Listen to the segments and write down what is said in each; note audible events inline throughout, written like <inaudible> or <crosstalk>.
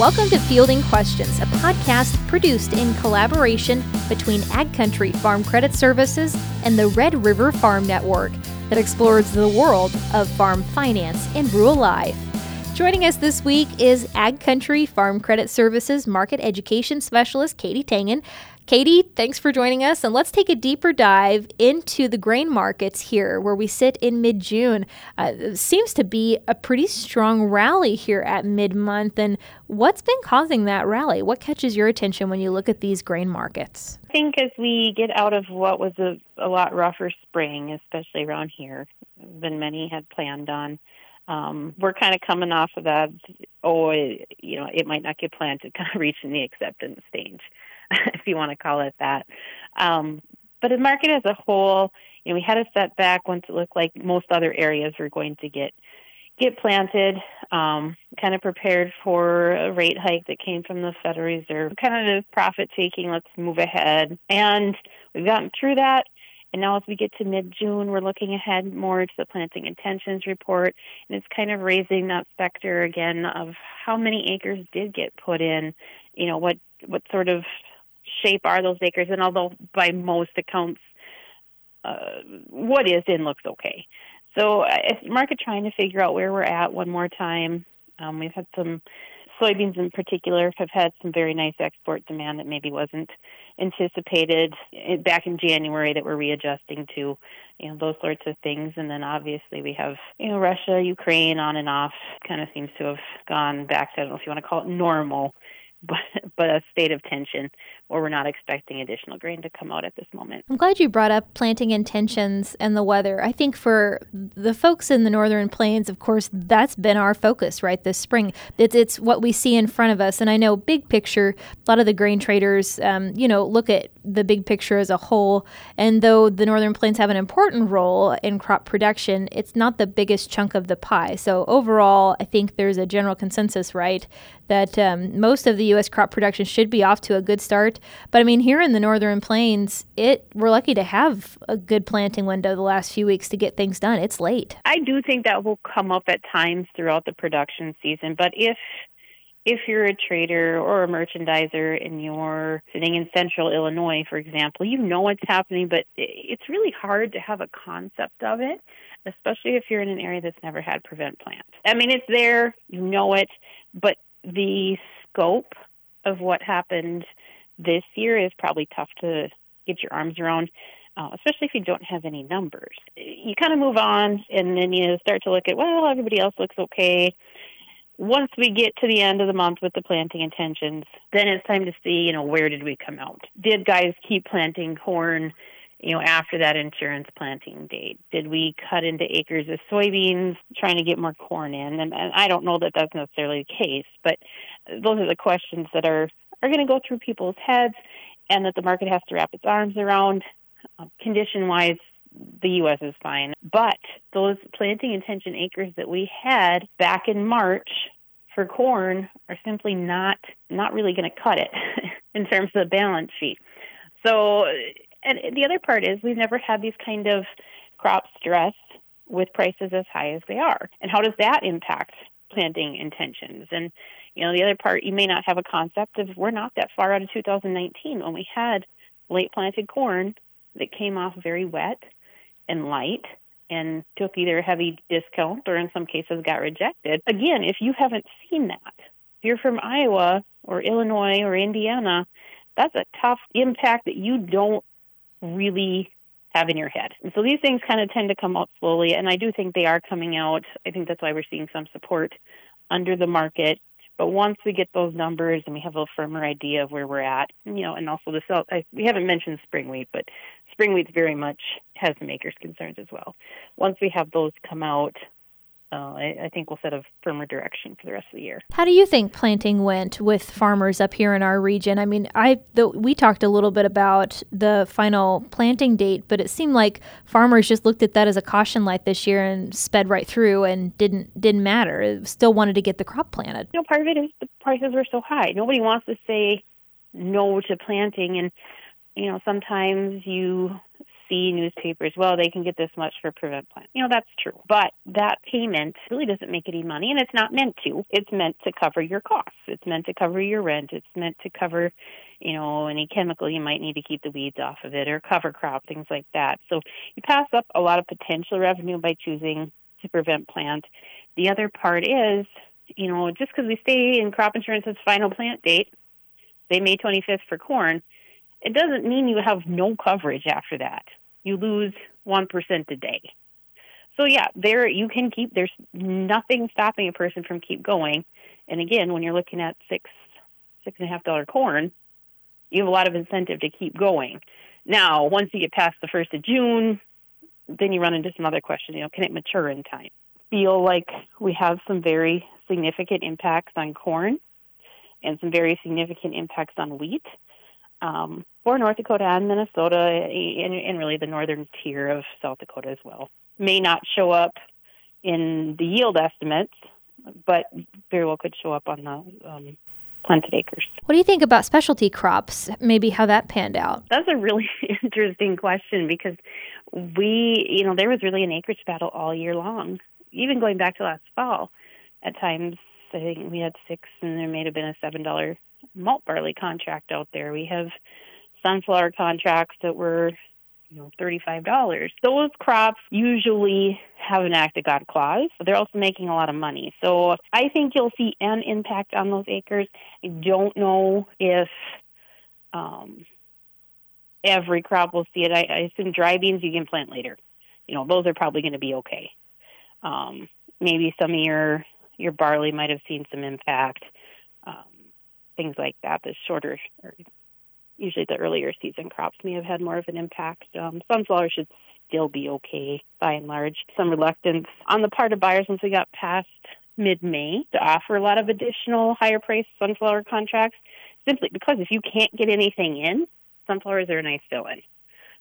Welcome to Fielding Questions, a podcast produced in collaboration between Ag Country Farm Credit Services and the Red River Farm Network that explores the world of farm finance and rural life. Joining us this week is Ag Country Farm Credit Services Market Education Specialist Katie Tangen. Katie, thanks for joining us. And let's take a deeper dive into the grain markets here, where we sit in mid June. Uh, seems to be a pretty strong rally here at mid month. And what's been causing that rally? What catches your attention when you look at these grain markets? I think as we get out of what was a, a lot rougher spring, especially around here than many had planned on, um, we're kind of coming off of that. Oh, it, you know, it might not get planted, <laughs> kind of reaching the acceptance stage. <laughs> if you want to call it that. Um, but the market as a whole, you know, we had a setback once it looked like most other areas were going to get get planted. Um, kind of prepared for a rate hike that came from the Federal Reserve. Kind of profit taking. Let's move ahead, and we've gotten through that. And now, as we get to mid June, we're looking ahead more to the planting intentions report, and it's kind of raising that specter again of how many acres did get put in. You know, what what sort of shape are those acres? And although by most accounts, uh, what is in looks okay. So, uh, market trying to figure out where we're at one more time. Um, we've had some soybeans in particular have had some very nice export demand that maybe wasn't anticipated back in January that we're readjusting to, you know, those sorts of things. And then obviously we have, you know, Russia, Ukraine on and off kind of seems to have gone back to, I don't know if you want to call it normal <laughs> but, but a state of tension where we're not expecting additional grain to come out at this moment. I'm glad you brought up planting intentions and the weather. I think for the folks in the northern plains, of course, that's been our focus, right, this spring. It's, it's what we see in front of us. And I know, big picture, a lot of the grain traders, um, you know, look at the big picture as a whole. And though the northern plains have an important role in crop production, it's not the biggest chunk of the pie. So overall, I think there's a general consensus, right, that um, most of the U.S. crop production should be off to a good start. But I mean, here in the northern plains, it we're lucky to have a good planting window the last few weeks to get things done. It's late. I do think that will come up at times throughout the production season, but if if you're a trader or a merchandiser and you're sitting in central Illinois, for example, you know what's happening, but it's really hard to have a concept of it, especially if you're in an area that's never had prevent plant. I mean, it's there, you know it, but the scope of what happened this year is probably tough to get your arms around. Uh, especially if you don't have any numbers. You kind of move on and then you start to look at, well, everybody else looks okay once we get to the end of the month with the planting intentions, then it's time to see, you know, where did we come out? Did guys keep planting corn, you know, after that insurance planting date? Did we cut into acres of soybeans trying to get more corn in? And, and I don't know that that's necessarily the case, but those are the questions that are, are going to go through people's heads and that the market has to wrap its arms around. Uh, condition wise, the U.S. is fine. But those planting intention acres that we had back in March for corn are simply not not really going to cut it <laughs> in terms of the balance sheet. So, and the other part is we've never had these kind of crop stress with prices as high as they are. And how does that impact planting intentions? And you know, the other part you may not have a concept of we're not that far out of 2019 when we had late planted corn that came off very wet and light and took either a heavy discount or in some cases got rejected. Again, if you haven't seen that, if you're from Iowa or Illinois or Indiana, that's a tough impact that you don't really have in your head. And so these things kind of tend to come out slowly, and I do think they are coming out. I think that's why we're seeing some support under the market. But once we get those numbers and we have a firmer idea of where we're at, you know, and also the sell, I, we haven't mentioned spring wheat, but spring wheat very much has the makers' concerns as well. Once we have those come out, uh, I, I, think we'll set a firmer direction for the rest of the year. How do you think planting went with farmers up here in our region? I mean, I the, we talked a little bit about the final planting date, but it seemed like farmers just looked at that as a caution light this year and sped right through and didn't didn't matter. It still wanted to get the crop planted. You know, part of it is the prices were so high. Nobody wants to say no to planting, and you know, sometimes you see newspapers, well, they can get this much for prevent plant. You know, that's true. But that payment really doesn't make any money, and it's not meant to. It's meant to cover your costs. It's meant to cover your rent. It's meant to cover, you know, any chemical you might need to keep the weeds off of it or cover crop, things like that. So you pass up a lot of potential revenue by choosing to prevent plant. The other part is, you know, just because we stay in crop insurance's final plant date, say May 25th for corn, it doesn't mean you have no coverage after that. You lose 1% a day. So yeah, there you can keep there's nothing stopping a person from keep going. And again, when you're looking at six six and a half dollar corn, you have a lot of incentive to keep going. Now, once you get past the first of June, then you run into some other questions. You know, can it mature in time? Feel like we have some very significant impacts on corn and some very significant impacts on wheat um, for North Dakota and Minnesota, and, and really the northern tier of South Dakota as well. May not show up in the yield estimates, but very well could show up on the um, planted acres. What do you think about specialty crops? Maybe how that panned out? That's a really <laughs> interesting question because we, you know, there was really an acreage battle all year long, even going back to last fall. At times, I think we had six, and there may have been a seven dollar malt barley contract out there. We have sunflower contracts that were you know $35 those crops usually have an act of god clause but they're also making a lot of money. So i think you'll see an impact on those acres. I don't know if um, every crop will see it. I, I assume dry beans you can plant later. You know those are probably going to be okay. Um, maybe some of your your barley might have seen some impact um, things like that the shorter or usually the earlier season crops may have had more of an impact. Um, sunflower should still be okay by and large. Some reluctance on the part of buyers once we got past mid May to offer a lot of additional higher price sunflower contracts simply because if you can't get anything in, sunflowers are a nice fill in.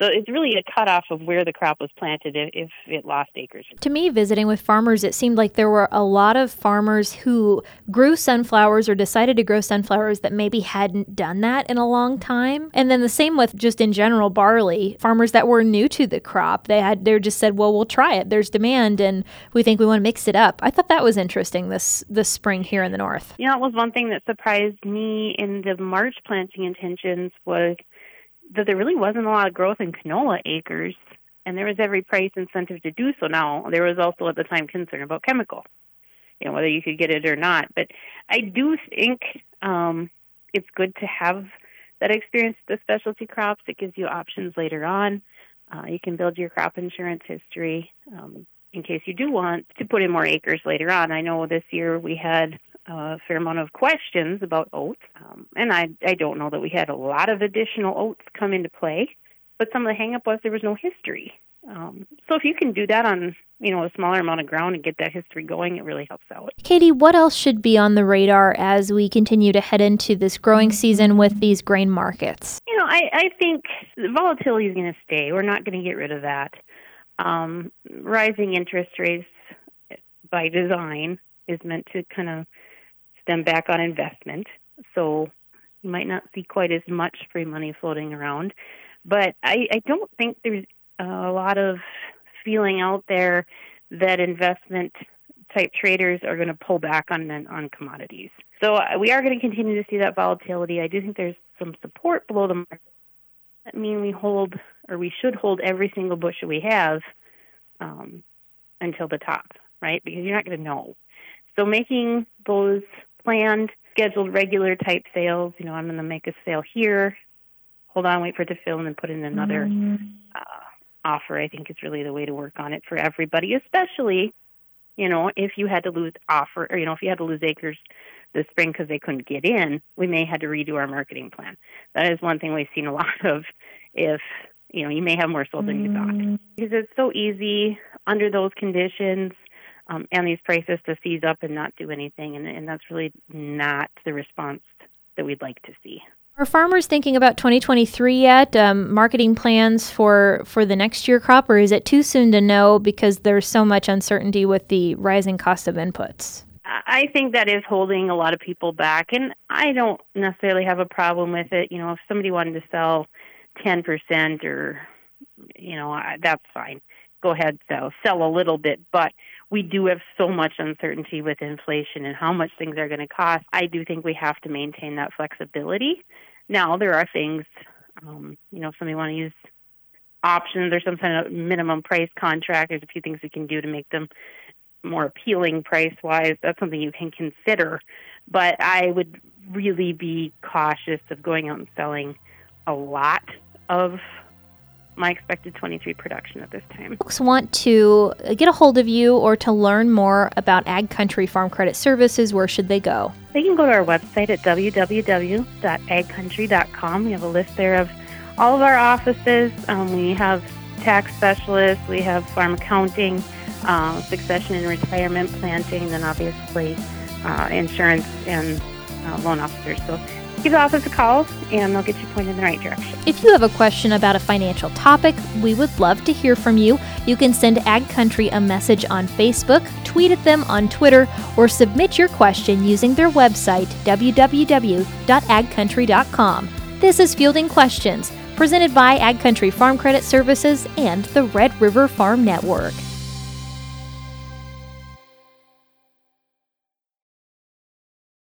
So it's really a cutoff of where the crop was planted if it lost acres. To me, visiting with farmers, it seemed like there were a lot of farmers who grew sunflowers or decided to grow sunflowers that maybe hadn't done that in a long time. And then the same with just in general barley, farmers that were new to the crop. They had they just said, "Well, we'll try it. There's demand and we think we want to mix it up." I thought that was interesting this this spring here in the north. You know, it was one thing that surprised me in the March planting intentions was that there really wasn't a lot of growth in canola acres, and there was every price incentive to do so. Now there was also at the time concern about chemical, you know, whether you could get it or not. But I do think um, it's good to have that experience with the specialty crops. It gives you options later on. Uh, you can build your crop insurance history um, in case you do want to put in more acres later on. I know this year we had a fair amount of questions about oats, um, and I I don't know that we had a lot of additional oats come into play, but some of the hangup was there was no history. Um, so if you can do that on you know a smaller amount of ground and get that history going, it really helps out. Katie, what else should be on the radar as we continue to head into this growing season with these grain markets? You know, I I think volatility is going to stay. We're not going to get rid of that. Um, rising interest rates by design is meant to kind of them back on investment. So you might not see quite as much free money floating around. But I, I don't think there's a lot of feeling out there that investment type traders are going to pull back on on commodities. So uh, we are going to continue to see that volatility. I do think there's some support below the market. I mean, we hold or we should hold every single bushel we have um, until the top, right? Because you're not going to know. So making those planned, scheduled, regular type sales. You know, I'm going to make a sale here, hold on, wait for it to fill, and then put in another mm-hmm. uh, offer. I think is really the way to work on it for everybody, especially, you know, if you had to lose offer, or you know, if you had to lose acres this spring because they couldn't get in, we may have to redo our marketing plan. That is one thing we've seen a <laughs> lot of. If you know, you may have more sold than you thought mm-hmm. because it's so easy under those conditions um, and these prices to seize up and not do anything. And, and that's really not the response that we'd like to see. Are farmers thinking about 2023 yet? Um, marketing plans for for the next year crop, or is it too soon to know because there's so much uncertainty with the rising cost of inputs? I think that is holding a lot of people back, and I don't necessarily have a problem with it. You know, if somebody wanted to sell 10% or you know, I, that's fine. Go ahead, sell, sell a little bit, but we do have so much uncertainty with inflation and how much things are going to cost. I do think we have to maintain that flexibility. Now, there are things, um, you know, if somebody want to use options or some kind of minimum price contract, there's a few things we can do to make them more appealing price wise. That's something you can consider. But I would really be cautious of going out and selling a lot of my expected 23 production at this time. Folks want to get a hold of you or to learn more about Ag Country Farm Credit Services, where should they go? They can go to our website at www.agcountry.com. We have a list there of all of our offices. Um, we have tax specialists, we have farm accounting, uh, succession and retirement planting, then obviously uh, insurance and uh, loan officers. So give the office a call and they'll get you pointed in the right direction. If you have a question about a financial topic, we would love to hear from you. You can send Ag Country a message on Facebook, tweet at them on Twitter, or submit your question using their website, www.agcountry.com. This is Fielding Questions, presented by Ag Country Farm Credit Services and the Red River Farm Network.